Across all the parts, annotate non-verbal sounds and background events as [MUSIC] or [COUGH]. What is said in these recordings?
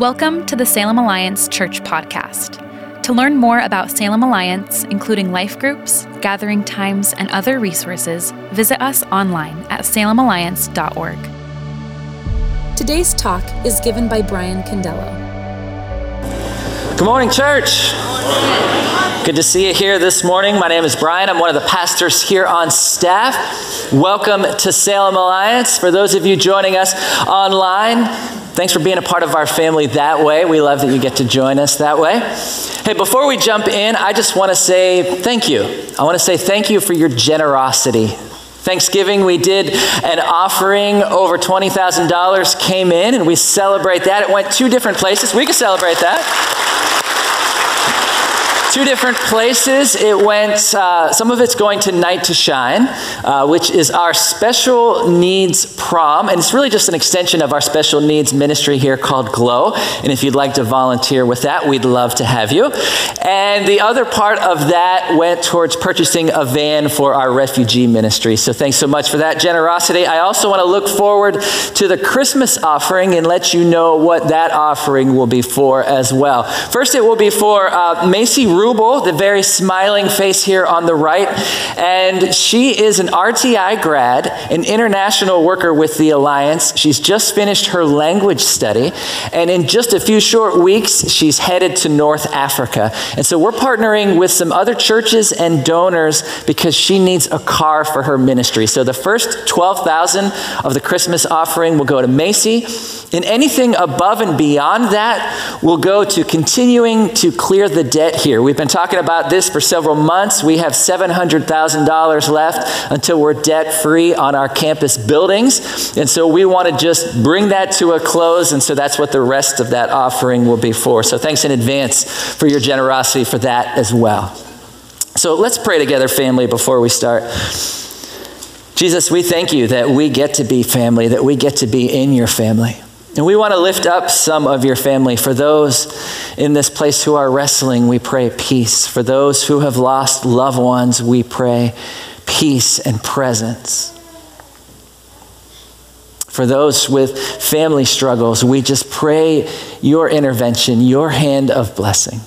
Welcome to the Salem Alliance Church Podcast. To learn more about Salem Alliance, including life groups, gathering times, and other resources, visit us online at salemalliance.org. Today's talk is given by Brian Candello. Good morning, church. Good to see you here this morning. My name is Brian. I'm one of the pastors here on staff. Welcome to Salem Alliance. For those of you joining us online, thanks for being a part of our family that way. We love that you get to join us that way. Hey, before we jump in, I just want to say thank you. I want to say thank you for your generosity. Thanksgiving, we did an offering. Over $20,000 came in, and we celebrate that. It went two different places. We can celebrate that two different places. It went, uh, some of it's going to Night to Shine, uh, which is our special needs prom. And it's really just an extension of our special needs ministry here called Glow. And if you'd like to volunteer with that, we'd love to have you. And the other part of that went towards purchasing a van for our refugee ministry. So thanks so much for that generosity. I also want to look forward to the Christmas offering and let you know what that offering will be for as well. First, it will be for uh, Macy Rubel, the very smiling face here on the right. And she is an RTI grad, an international worker with the Alliance. She's just finished her language study. And in just a few short weeks, she's headed to North Africa. And so we're partnering with some other churches and donors because she needs a car for her ministry. So the first 12,000 of the Christmas offering will go to Macy. And anything above and beyond that will go to continuing to clear the debt here. We've been talking about this for several months. We have $700,000 left until we're debt free on our campus buildings. And so we want to just bring that to a close. And so that's what the rest of that offering will be for. So thanks in advance for your generosity for that as well. So let's pray together, family, before we start. Jesus, we thank you that we get to be family, that we get to be in your family. And we want to lift up some of your family. For those in this place who are wrestling, we pray peace. For those who have lost loved ones, we pray peace and presence. For those with family struggles, we just pray your intervention, your hand of blessing.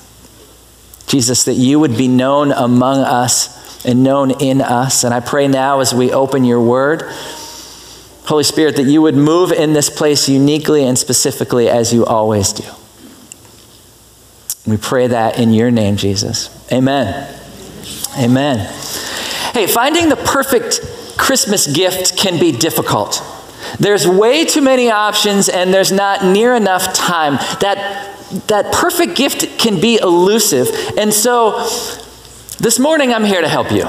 Jesus, that you would be known among us and known in us. And I pray now as we open your word Holy Spirit, that you would move in this place uniquely and specifically as you always do. We pray that in your name, Jesus. Amen. Amen. Hey, finding the perfect Christmas gift can be difficult. There's way too many options and there's not near enough time. That that perfect gift can be elusive. And so this morning, I'm here to help you.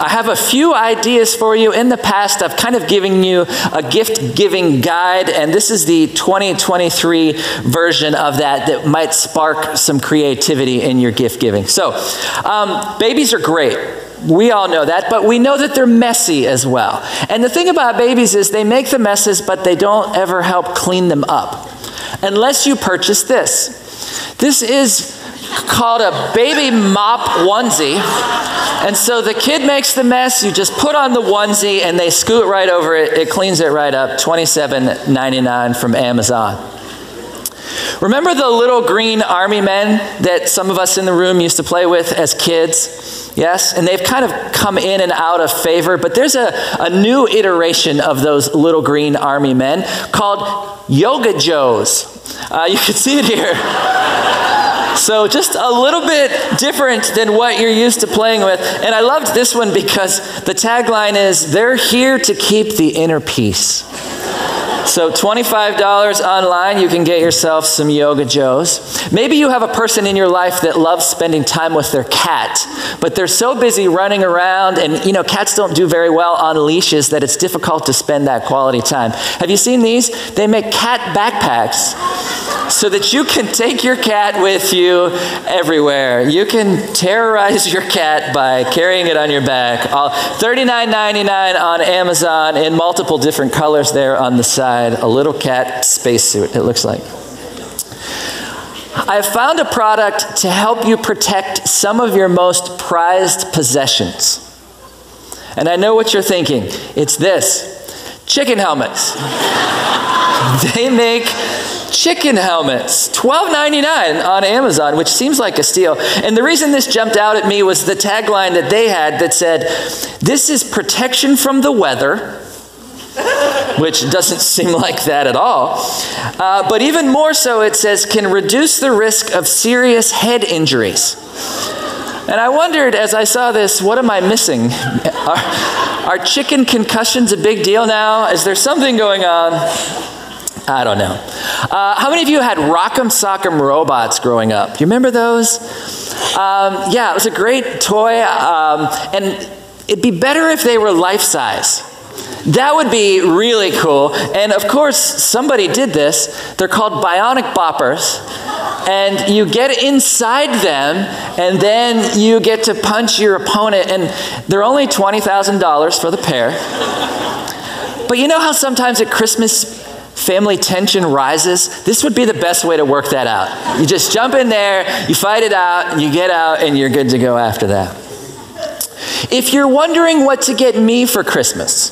I have a few ideas for you. In the past, I've kind of given you a gift giving guide, and this is the 2023 version of that that might spark some creativity in your gift giving. So, um, babies are great. We all know that, but we know that they're messy as well. And the thing about babies is they make the messes, but they don't ever help clean them up. Unless you purchase this. This is called a baby mop onesie. And so the kid makes the mess, you just put on the onesie and they scoot right over it. It cleans it right up. $27.99 from Amazon. Remember the little green army men that some of us in the room used to play with as kids? Yes? And they've kind of come in and out of favor, but there's a, a new iteration of those little green army men called Yoga Joes. Uh, you can see it here. [LAUGHS] So, just a little bit different than what you're used to playing with. And I loved this one because the tagline is they're here to keep the inner peace. So, $25 online, you can get yourself some Yoga Joes. Maybe you have a person in your life that loves spending time with their cat, but they're so busy running around, and you know, cats don't do very well on leashes that it's difficult to spend that quality time. Have you seen these? They make cat backpacks so that you can take your cat with you everywhere. You can terrorize your cat by carrying it on your back. $39.99 on Amazon in multiple different colors there on the side a little cat spacesuit, it looks like. I have found a product to help you protect some of your most prized possessions. And I know what you're thinking. It's this chicken helmets. [LAUGHS] they make chicken helmets, $12.99 on Amazon, which seems like a steal. And the reason this jumped out at me was the tagline that they had that said, This is protection from the weather. which doesn't seem [LAUGHS] like that at all. Uh, but even more so, it says, can reduce the risk of serious head injuries. And I wondered as I saw this, what am I missing? [LAUGHS] Are, are chicken concussions a big deal now? Is there something going on? I don't know. Uh, how many of you had Rock'em Sock'em robots growing up? Do you remember those? Um, yeah, it was a great toy, um, and it'd be better if they were life size. That would be really cool. And of course, somebody did this. They're called bionic boppers. And you get inside them, and then you get to punch your opponent. And they're only $20,000 for the pair. But you know how sometimes at Christmas, family tension rises, this would be the best way to work that out. You just jump in there, you fight it out, you get out, and you're good to go after that. If you're wondering what to get me for Christmas,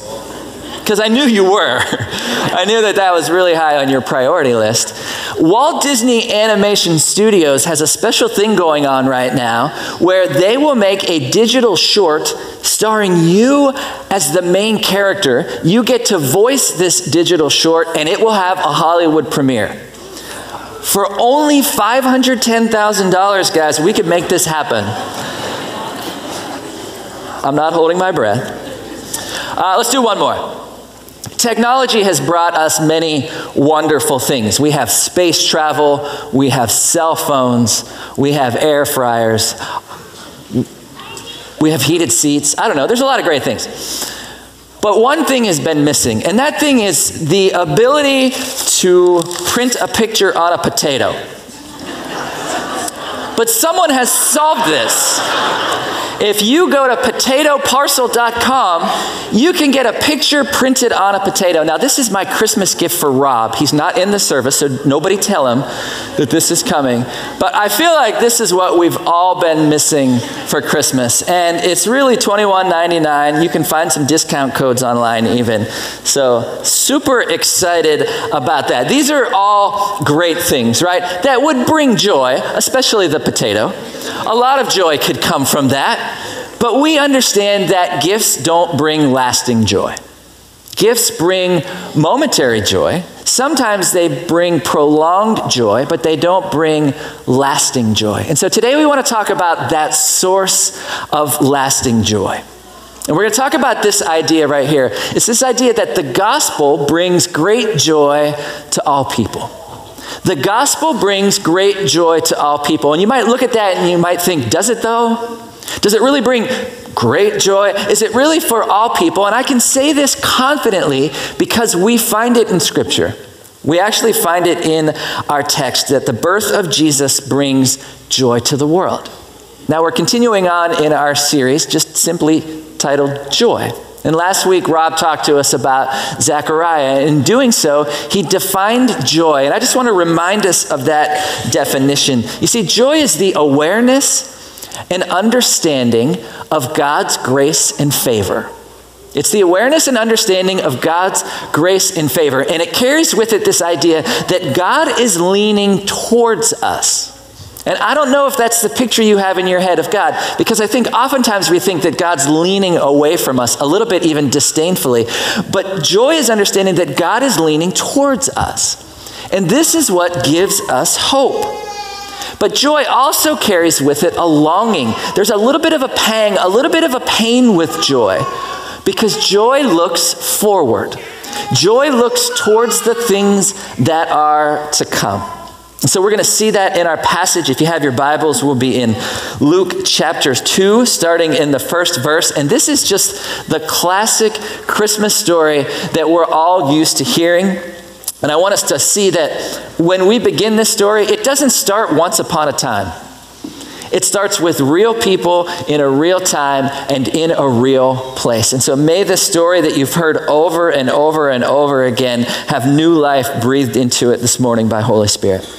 because I knew you were. [LAUGHS] I knew that that was really high on your priority list. Walt Disney Animation Studios has a special thing going on right now where they will make a digital short starring you as the main character. You get to voice this digital short, and it will have a Hollywood premiere. For only $510,000, guys, we could make this happen. I'm not holding my breath. Uh, let's do one more. Technology has brought us many wonderful things. We have space travel, we have cell phones, we have air fryers, we have heated seats. I don't know, there's a lot of great things. But one thing has been missing, and that thing is the ability to print a picture on a potato. But someone has solved this. If you go to potatoparcel.com, you can get a picture printed on a potato. Now, this is my Christmas gift for Rob. He's not in the service, so nobody tell him that this is coming. But I feel like this is what we've all been missing for Christmas. And it's really $21.99. You can find some discount codes online, even. So, super excited about that. These are all great things, right? That would bring joy, especially the potato. A lot of joy could come from that. But we understand that gifts don't bring lasting joy. Gifts bring momentary joy. Sometimes they bring prolonged joy, but they don't bring lasting joy. And so today we want to talk about that source of lasting joy. And we're going to talk about this idea right here. It's this idea that the gospel brings great joy to all people. The gospel brings great joy to all people. And you might look at that and you might think, does it though? Does it really bring great joy? Is it really for all people? And I can say this confidently because we find it in Scripture. We actually find it in our text that the birth of Jesus brings joy to the world. Now, we're continuing on in our series, just simply titled Joy. And last week, Rob talked to us about Zechariah. In doing so, he defined joy. And I just want to remind us of that definition. You see, joy is the awareness and understanding of God's grace and favor. It's the awareness and understanding of God's grace and favor. And it carries with it this idea that God is leaning towards us. And I don't know if that's the picture you have in your head of God, because I think oftentimes we think that God's leaning away from us, a little bit even disdainfully. But joy is understanding that God is leaning towards us. And this is what gives us hope. But joy also carries with it a longing. There's a little bit of a pang, a little bit of a pain with joy, because joy looks forward. Joy looks towards the things that are to come. So we're going to see that in our passage. If you have your Bibles, we'll be in Luke chapter 2, starting in the first verse. And this is just the classic Christmas story that we're all used to hearing. And I want us to see that when we begin this story, it doesn't start once upon a time. It starts with real people in a real time and in a real place. And so may the story that you've heard over and over and over again have new life breathed into it this morning by Holy Spirit.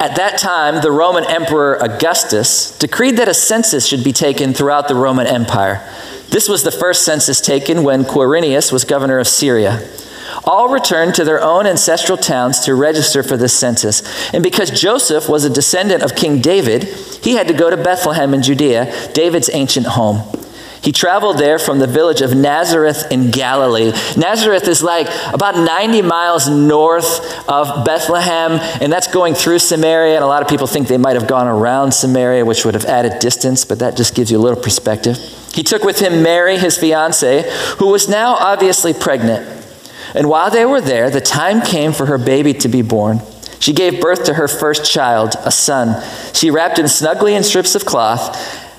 At that time, the Roman Emperor Augustus decreed that a census should be taken throughout the Roman Empire. This was the first census taken when Quirinius was governor of Syria. all returned to their own ancestral towns to register for the census. And because Joseph was a descendant of King David, he had to go to Bethlehem in Judea, David's ancient home. He traveled there from the village of Nazareth in Galilee. Nazareth is like about 90 miles north of Bethlehem, and that's going through Samaria. And a lot of people think they might have gone around Samaria, which would have added distance, but that just gives you a little perspective. He took with him Mary, his fiancee, who was now obviously pregnant. And while they were there, the time came for her baby to be born. She gave birth to her first child, a son. She wrapped him snugly in strips of cloth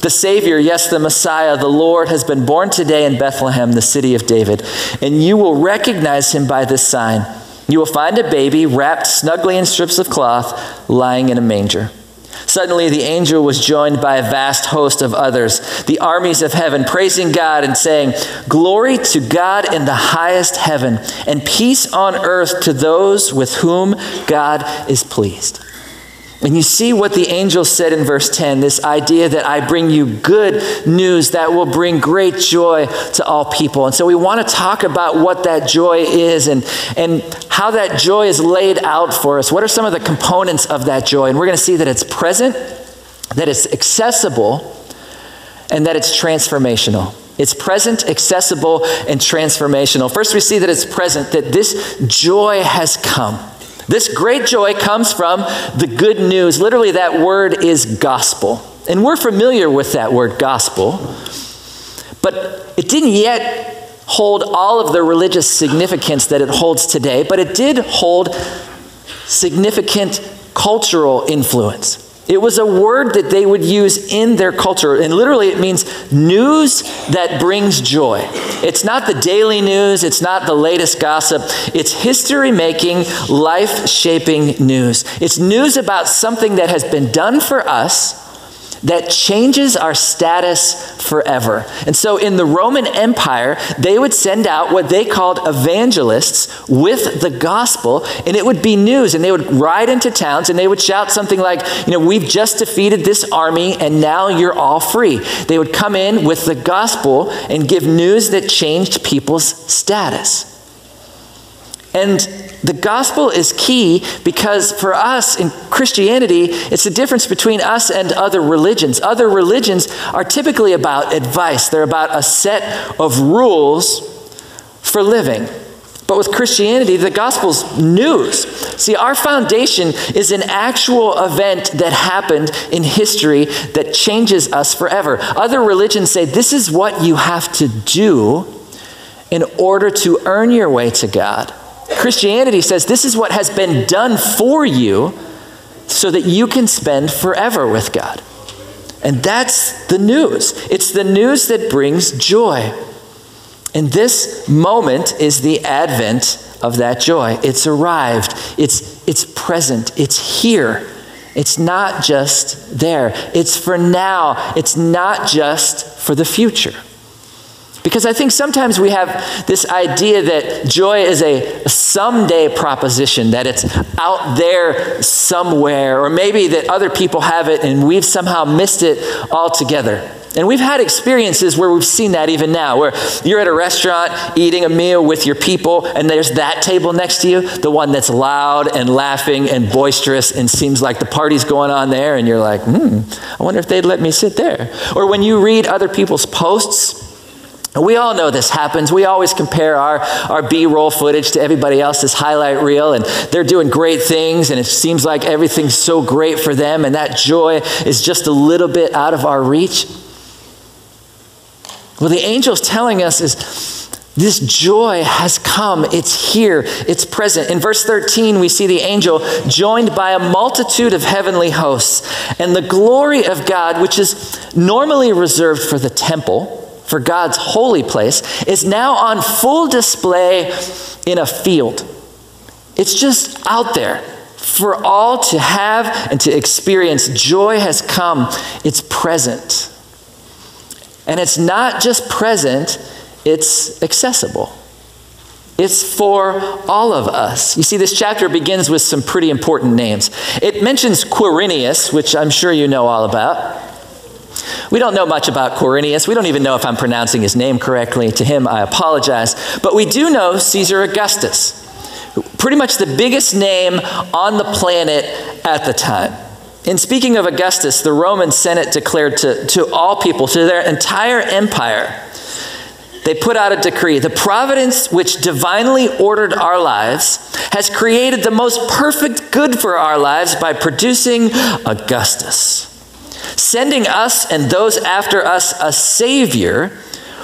The Savior, yes, the Messiah, the Lord, has been born today in Bethlehem, the city of David. And you will recognize him by this sign. You will find a baby wrapped snugly in strips of cloth, lying in a manger. Suddenly, the angel was joined by a vast host of others, the armies of heaven, praising God and saying, Glory to God in the highest heaven, and peace on earth to those with whom God is pleased. And you see what the angel said in verse 10 this idea that I bring you good news that will bring great joy to all people. And so we want to talk about what that joy is and, and how that joy is laid out for us. What are some of the components of that joy? And we're going to see that it's present, that it's accessible, and that it's transformational. It's present, accessible, and transformational. First, we see that it's present, that this joy has come. This great joy comes from the good news. Literally, that word is gospel. And we're familiar with that word gospel, but it didn't yet hold all of the religious significance that it holds today, but it did hold significant cultural influence. It was a word that they would use in their culture, and literally it means news that brings joy. It's not the daily news, it's not the latest gossip, it's history making, life shaping news. It's news about something that has been done for us that changes our status forever. And so in the Roman Empire, they would send out what they called evangelists with the gospel, and it would be news. And they would ride into towns and they would shout something like, You know, we've just defeated this army and now you're all free. They would come in with the gospel and give news that changed people's status. And the gospel is key because for us in Christianity, it's the difference between us and other religions. Other religions are typically about advice, they're about a set of rules for living. But with Christianity, the gospel's news. See, our foundation is an actual event that happened in history that changes us forever. Other religions say this is what you have to do in order to earn your way to God. Christianity says this is what has been done for you so that you can spend forever with God. And that's the news. It's the news that brings joy. And this moment is the advent of that joy. It's arrived, it's, it's present, it's here. It's not just there, it's for now, it's not just for the future. Because I think sometimes we have this idea that joy is a someday proposition, that it's out there somewhere, or maybe that other people have it and we've somehow missed it altogether. And we've had experiences where we've seen that even now, where you're at a restaurant eating a meal with your people, and there's that table next to you, the one that's loud and laughing and boisterous and seems like the party's going on there, and you're like, hmm, I wonder if they'd let me sit there. Or when you read other people's posts, we all know this happens. We always compare our, our B roll footage to everybody else's highlight reel, and they're doing great things, and it seems like everything's so great for them, and that joy is just a little bit out of our reach. Well, the angel's telling us is this joy has come. It's here. It's present. In verse 13, we see the angel joined by a multitude of heavenly hosts, and the glory of God, which is normally reserved for the temple for God's holy place, is now on full display in a field. It's just out there For all to have and to experience joy has come. It's present. And it's not just present, it's accessible. It's for all of us. You see, this chapter begins with some pretty important names. It mentions Quirinius, which I'm sure you know all about. We don't know much about Quirinius. We don't even know if I'm pronouncing his name correctly. To him, I apologize. But we do know Caesar Augustus, pretty much the biggest name on the planet at the time. In speaking of Augustus, the Roman Senate declared to, to all people, to their entire empire, they put out a decree. The providence which divinely ordered our lives has created the most perfect good for our lives by producing Augustus, sending us and those after us a Savior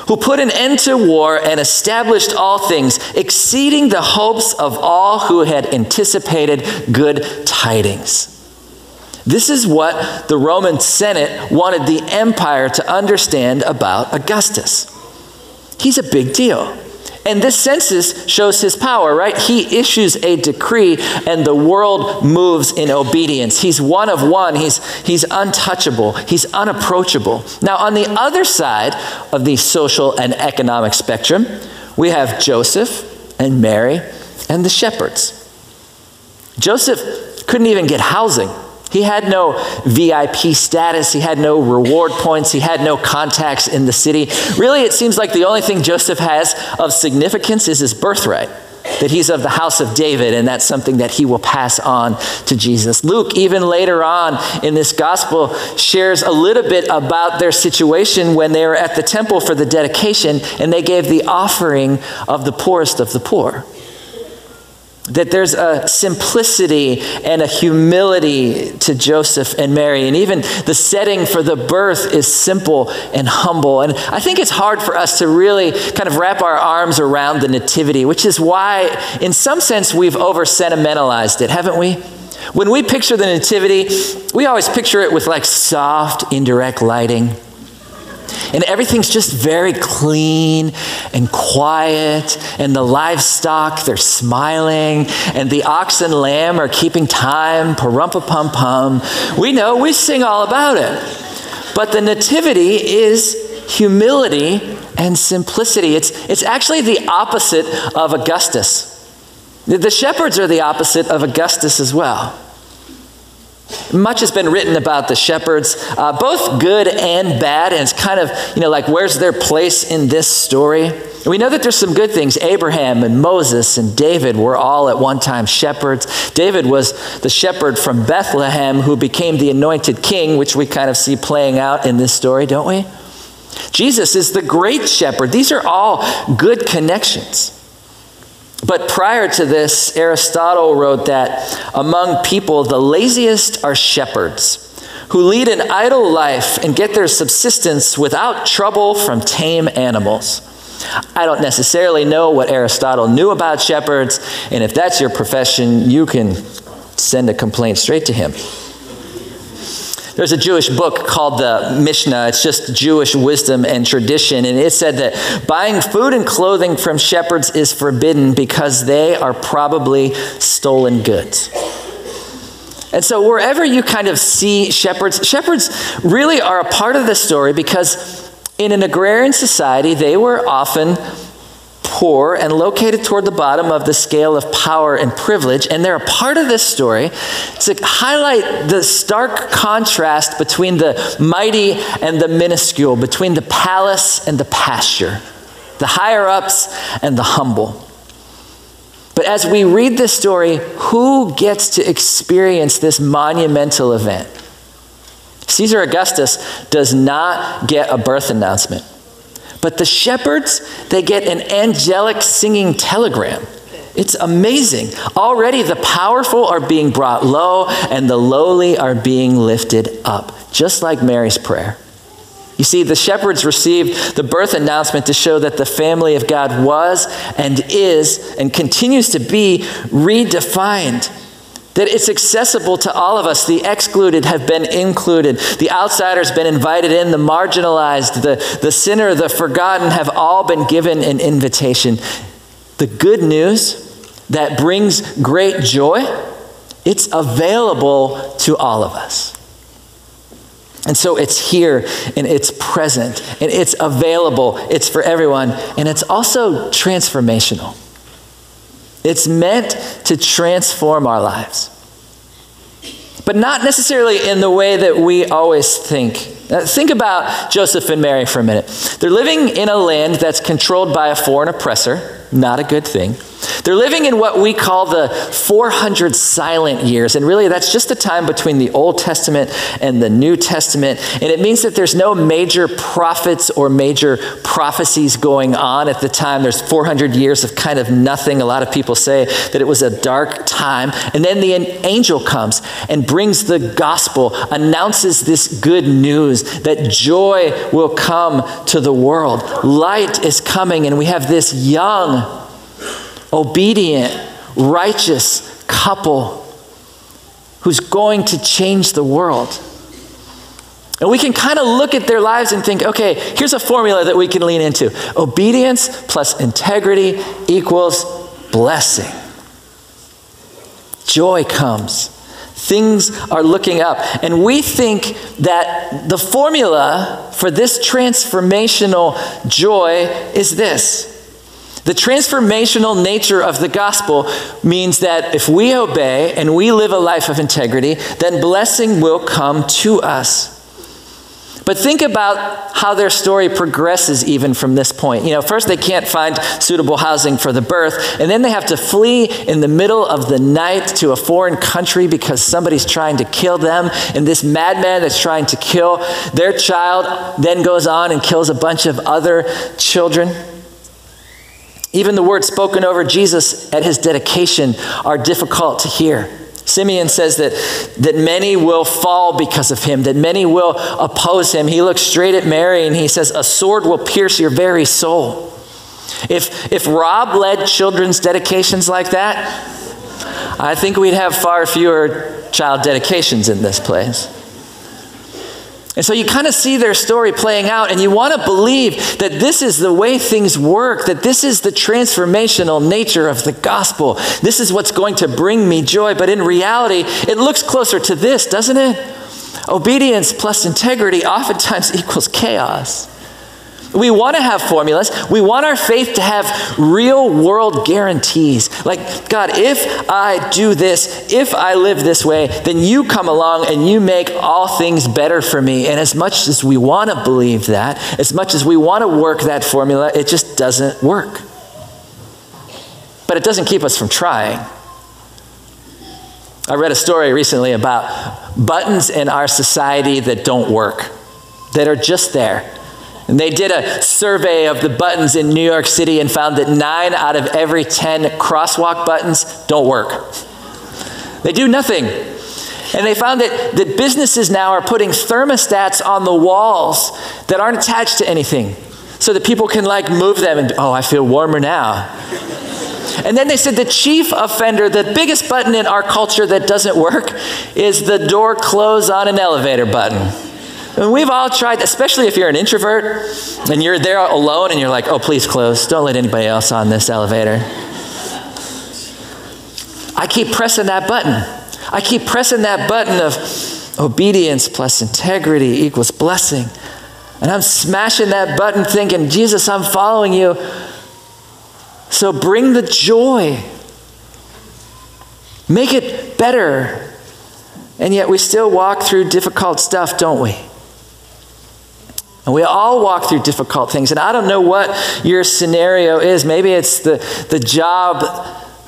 who put an end to war and established all things, exceeding the hopes of all who had anticipated good tidings. This is what the Roman Senate wanted the empire to understand about Augustus. He's a big deal. And this census shows his power, right? He issues a decree and the world moves in obedience. He's one of one. He's, he's untouchable. He's unapproachable. Now, on the other side of the social and economic spectrum, we have Joseph and Mary and the shepherds. Joseph couldn't even get housing he had no VIP status. He had no reward points. He had no contacts in the city. Really, it seems like the only thing Joseph has of significance is his birthright that he's of the house of David, and that's something that he will pass on to Jesus. Luke, even later on in this gospel, shares a little bit about their situation when they were at the temple for the dedication and they gave the offering of the poorest of the poor. That there's a simplicity and a humility to Joseph and Mary. And even the setting for the birth is simple and humble. And I think it's hard for us to really kind of wrap our arms around the nativity, which is why, in some sense, we've over sentimentalized it, haven't we? When we picture the nativity, we always picture it with like soft, indirect lighting and everything's just very clean and quiet, and the livestock, they're smiling, and the ox and lamb are keeping time, parumpa pum pum. We know, we sing all about it. But the nativity is humility and simplicity. It's, it's actually the opposite of Augustus. The shepherds are the opposite of Augustus as well. Much has been written about the shepherds, uh, both good and bad, and it's kind of, you know, like where's their place in this story? We know that there's some good things. Abraham and Moses and David were all at one time shepherds. David was the shepherd from Bethlehem who became the anointed king, which we kind of see playing out in this story, don't we? Jesus is the great shepherd. These are all good connections. But prior to this, Aristotle wrote that among people, the laziest are shepherds who lead an idle life and get their subsistence without trouble from tame animals. I don't necessarily know what Aristotle knew about shepherds, and if that's your profession, you can send a complaint straight to him. There's a Jewish book called the Mishnah. It's just Jewish wisdom and tradition. And it said that buying food and clothing from shepherds is forbidden because they are probably stolen goods. And so, wherever you kind of see shepherds, shepherds really are a part of the story because in an agrarian society, they were often poor and located toward the bottom of the scale of power and privilege. And they're a part of this story to highlight the stark contrast between the mighty and the minuscule, between the palace and the pasture, the higher ups and the humble. But as we read this story, who gets to experience this monumental event? Caesar Augustus does not get a birth announcement. But the shepherds, they get an angelic singing telegram. It's amazing. Already the powerful are being brought low and the lowly are being lifted up, just like Mary's prayer. You see, the shepherds received the birth announcement to show that the family of God was and is and continues to be redefined that it's accessible to all of us. The excluded have been included. The outsiders been invited in. The marginalized, the, the sinner, the forgotten have all been given an invitation. The good news that brings great joy It's available to all of us. And so it's here and it's present and it's available. It's for everyone. And it's also transformational. It's meant to transform our lives. But not necessarily in the way that we always think. Uh, think about Joseph and Mary for a minute. They're living in a land that's controlled by a foreign oppressor, not a good thing. They're living in what we call the 400 silent years. And really, that's just the time between the Old Testament and the New Testament. And it means that there's no major prophets or major prophecies going on at the time. There's 400 years of kind of nothing. A lot of people say that it was a dark time. And then the angel comes and brings the gospel, announces this good news that joy will come to the world. Light is coming, and we have this young, obedient, righteous couple who's going to change the world. And we can kind of look at their lives and think, okay, here's a formula that we can lean into obedience plus integrity equals blessing. Joy comes. Things are looking up. And we think that the formula for this transformational joy is this the transformational nature of the gospel means that if we obey and we live a life of integrity, then blessing will come to us. But think about how their story progresses even from this point. You know, first they can't find suitable housing for the birth, and then they have to flee in the middle of the night to a foreign country because somebody's trying to kill them. And this madman that's trying to kill their child then goes on and kills a bunch of other children. Even the words spoken over Jesus at his dedication are difficult to hear. Simeon says that, that many will fall because of him, that many will oppose him. He looks straight at Mary and he says, A sword will pierce your very soul. If, if Rob led children's dedications like that, I think we'd have far fewer child dedications in this place. And so you kind of see their story playing out, and you want to believe that this is the way things work, that this is the transformational nature of the gospel. This is what's going to bring me joy. But in reality, it looks closer to this, doesn't it? Obedience plus integrity oftentimes [LAUGHS] equals chaos. We want to have formulas. We want our faith to have real world guarantees. Like, God, if I do this, if I live this way, then you come along and you make all things better for me. And as much as we want to believe that, as much as we want to work that formula, it just doesn't work. But it doesn't keep us from trying. I read a story recently about buttons in our society that don't work, that are just there and they did a survey of the buttons in New York City and found that nine out of every 10 crosswalk buttons don't work. They do nothing. And they found that, that businesses now are putting thermostats on the walls that aren't attached to anything so that people can like move them and, oh, I feel warmer now. And then they said the chief offender, the biggest button in our culture that doesn't work, is the door close on an elevator button. And we've all tried, especially if you're an introvert and you're there alone and you're like, oh, please close. Don't let anybody else on this elevator. I keep pressing that button. I keep pressing that button of obedience plus integrity equals blessing. And I'm smashing that button thinking, Jesus, I'm following you. So bring the joy. Make it better. And yet we still walk through difficult stuff, don't we? And we all walk through difficult things. And I don't know what your scenario is. Maybe it's the, the job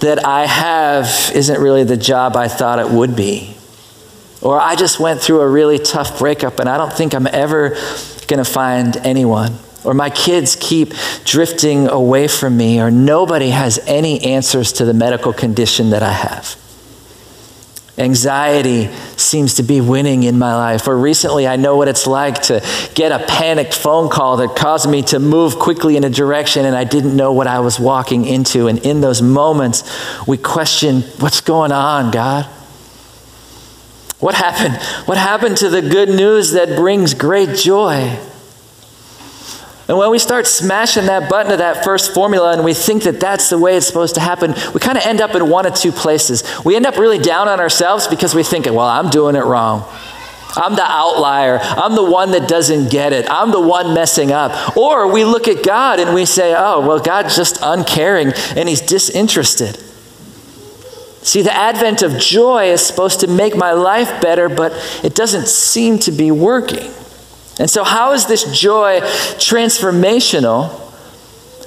that I have isn't really the job I thought it would be. Or I just went through a really tough breakup and I don't think I'm ever going to find anyone. Or my kids keep drifting away from me, or nobody has any answers to the medical condition that I have. Anxiety seems to be winning in my life. Or recently, I know what it's like to get a panicked phone call that caused me to move quickly in a direction and I didn't know what I was walking into. And in those moments, we question what's going on, God? What happened? What happened to the good news that brings great joy? And when we start smashing that button of that first formula and we think that that's the way it's supposed to happen, we kind of end up in one of two places. We end up really down on ourselves because we think, well, I'm doing it wrong. I'm the outlier. I'm the one that doesn't get it. I'm the one messing up. Or we look at God and we say, oh, well, God's just uncaring and he's disinterested. See, the advent of joy is supposed to make my life better, but it doesn't seem to be working. And so, how is this joy transformational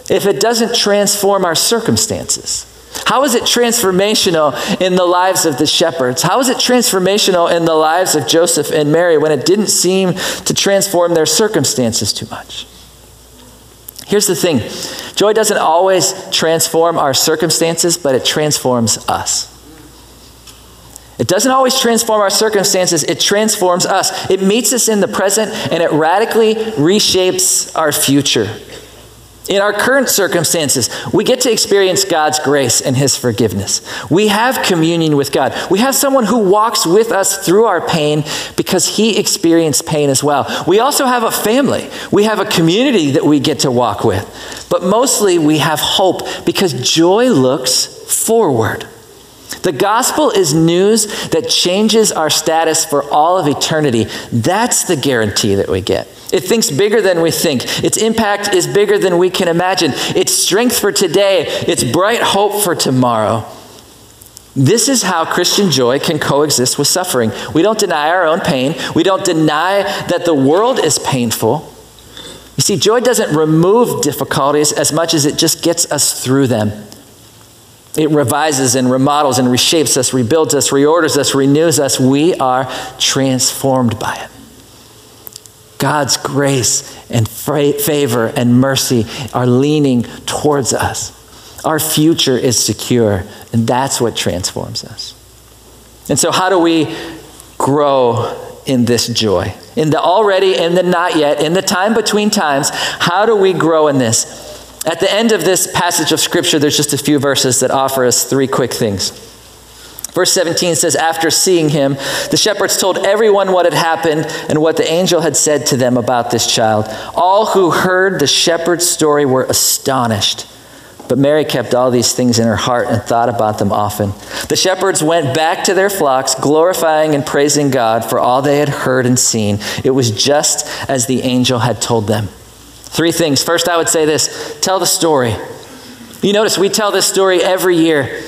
if it doesn't transform our circumstances? How is it transformational in the lives of the shepherds? How is it transformational in the lives of Joseph and Mary when it didn't seem to transform their circumstances too much? Here's the thing joy doesn't always transform our circumstances, but it transforms us. It doesn't always transform our circumstances, it transforms us. It meets us in the present and it radically reshapes our future. In our current circumstances, we get to experience God's grace and His forgiveness. We have communion with God. We have someone who walks with us through our pain because He experienced pain as well. We also have a family. We have a community that we get to walk with. But mostly we have hope because joy looks forward. The gospel is news that changes our status for all of eternity. That's the guarantee that we get. It thinks bigger than we think. Its impact is bigger than we can imagine. It's strength for today, it's bright hope for tomorrow. This is how Christian joy can coexist with suffering. We don't deny our own pain, we don't deny that the world is painful. You see, joy doesn't remove difficulties as much as it just gets us through them. It revises and remodels and reshapes us, rebuilds us, reorders us, renews us. We are transformed by it. God's grace and favor and mercy are leaning towards us. Our future is secure, and that's what transforms us. And so, how do we grow in this joy? In the already in the not yet, in the time between times, how do we grow in this? At the end of this passage of Scripture, there's just a few verses that offer us three quick things. Verse 17 says, After seeing him, the shepherds told everyone what had happened and what the angel had said to them about this child. All who heard the shepherd's story were astonished. But Mary kept all these things in her heart and thought about them often. The shepherds went back to their flocks, glorifying and praising God for all they had heard and seen. It was just as the angel had told them. Three things. First, I would say this tell the story. You notice we tell this story every year.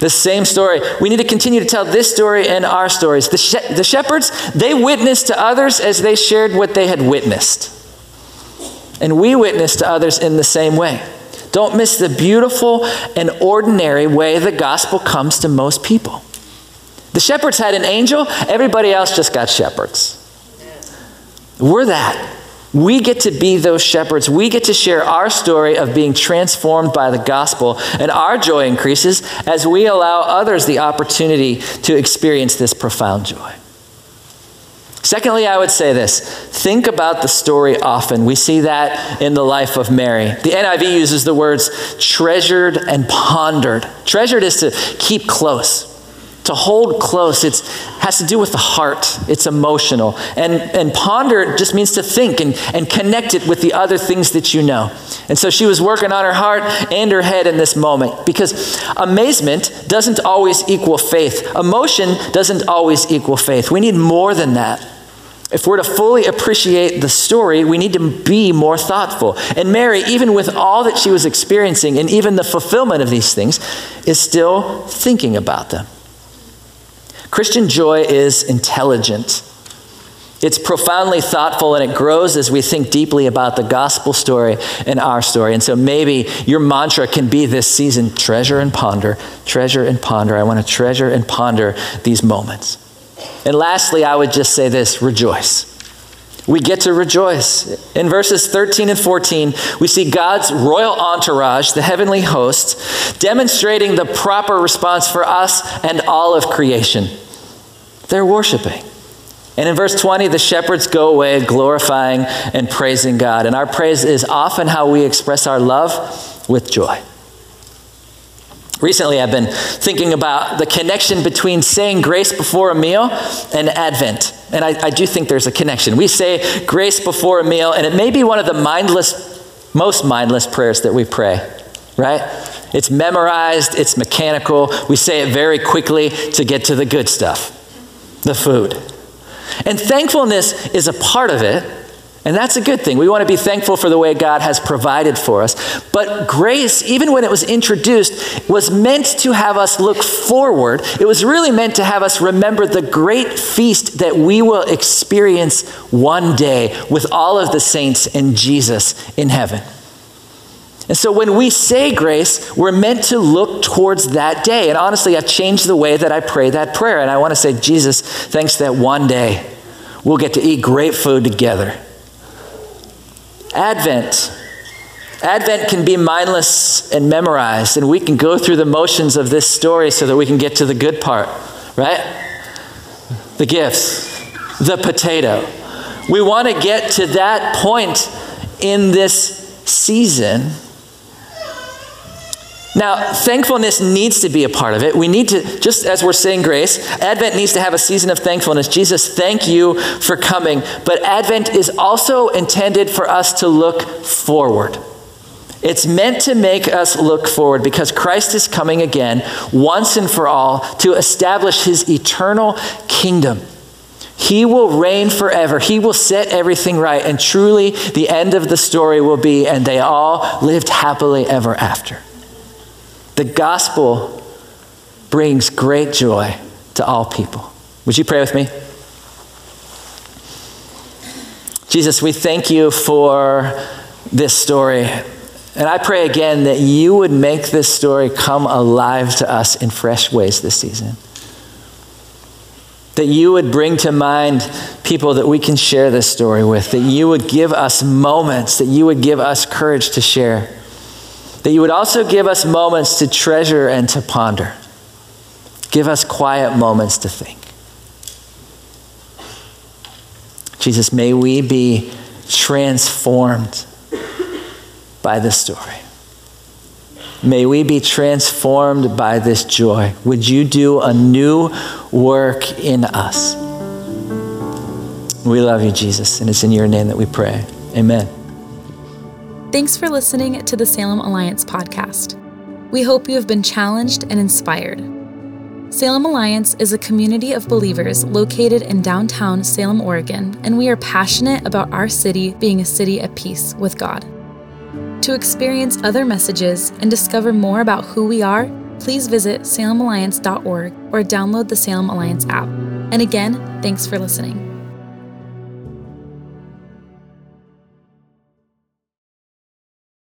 The same story. We need to continue to tell this story and our stories. The, the shepherds, they witnessed to others as they shared what they had witnessed. And we witness to others in the same way. Don't miss the beautiful and ordinary way the gospel comes to most people. The shepherds had an angel, everybody else just got shepherds. We're that. We get to be those shepherds. We get to share our story of being transformed by the gospel, and our joy increases as we allow others the opportunity to experience this profound joy. Secondly, I would say this think about the story often. We see that in the life of Mary. The NIV uses the words treasured and pondered. Treasured is to keep close to hold close it has to do with the heart. It's emotional. And, and ponder just means to think and, and connect it with the other things that you know. And so she was working on her heart and her head in this moment because amazement doesn't always equal faith. Emotion doesn't always equal faith. We need more than that. If we're to fully appreciate the story, we need to be more thoughtful. And Mary, even with all that she was experiencing and even the fulfillment of these things, is still thinking about them. Christian joy is intelligent. It's profoundly thoughtful and it grows as we think deeply about the gospel story and our story. And so maybe your mantra can be this season treasure and ponder, treasure and ponder. I want to treasure and ponder these moments. And lastly, I would just say this rejoice we get to rejoice. In verses 13 and 14, we see God's royal entourage, the heavenly host, demonstrating the proper response for us and all of creation. They're worshiping. And in verse 20, the shepherds go away glorifying and praising God. And our praise is often how we express our love with joy. Recently, I've been thinking about the connection between saying grace before a meal and Advent. And I, I, do think there's a connection. We say grace before a meal, and it may be one of the mindless, most mindless prayers that we pray, right? It's memorized, it's mechanical. We say it very quickly to get to the good stuff, the food. And thankfulness is a part of it, and that's a good thing. We want to be thankful for the way God has provided for us. But grace, even when it was introduced, was meant to have us look forward. It was really meant to have us remember the great feast that we will experience one day with all of the saints and Jesus in heaven. And so when we say grace, we're meant to look towards that day. And honestly, I've changed the way that I pray that prayer. And I want to say, Jesus, thanks that one day we'll get to eat great food together. Advent. Advent can be mindless and memorized, and we can go through the motions of this story so that we can get to the good part, right? The gifts, the potato. We want to get to that point in this season now, thankfulness needs to be a part of it. We need to, just as we're saying grace, Advent needs to have a season of thankfulness. Jesus, thank you for coming. But Advent is also intended for us to look forward. It's meant to make us look forward because Christ is coming again once and for all to establish his eternal kingdom. He will reign forever. He will set everything right. And truly, the end of the story will be, and they all lived happily ever after. The gospel brings great joy to all people. Would you pray with me? Jesus, we thank you for this story. And I pray again that you would make this story come alive to us in fresh ways this season. That you would bring to mind people that we can share this story with, that you would give us moments, that you would give us courage to share that you would also give us moments to treasure and to ponder. Give us quiet moments to think. Jesus, may we be transformed by this story. May we be transformed by this joy. Would you do a new work in us? We love you, Jesus, and it's in your name that we pray. Amen. Thanks for listening to the Salem Alliance podcast. We hope you have been challenged and inspired. Salem Alliance is a community of believers located in downtown Salem, Oregon, and we are passionate about our city being a city at peace with God. To experience other messages and discover more about who we are, please visit salemalliance.org or download the Salem Alliance app. And again, thanks for listening.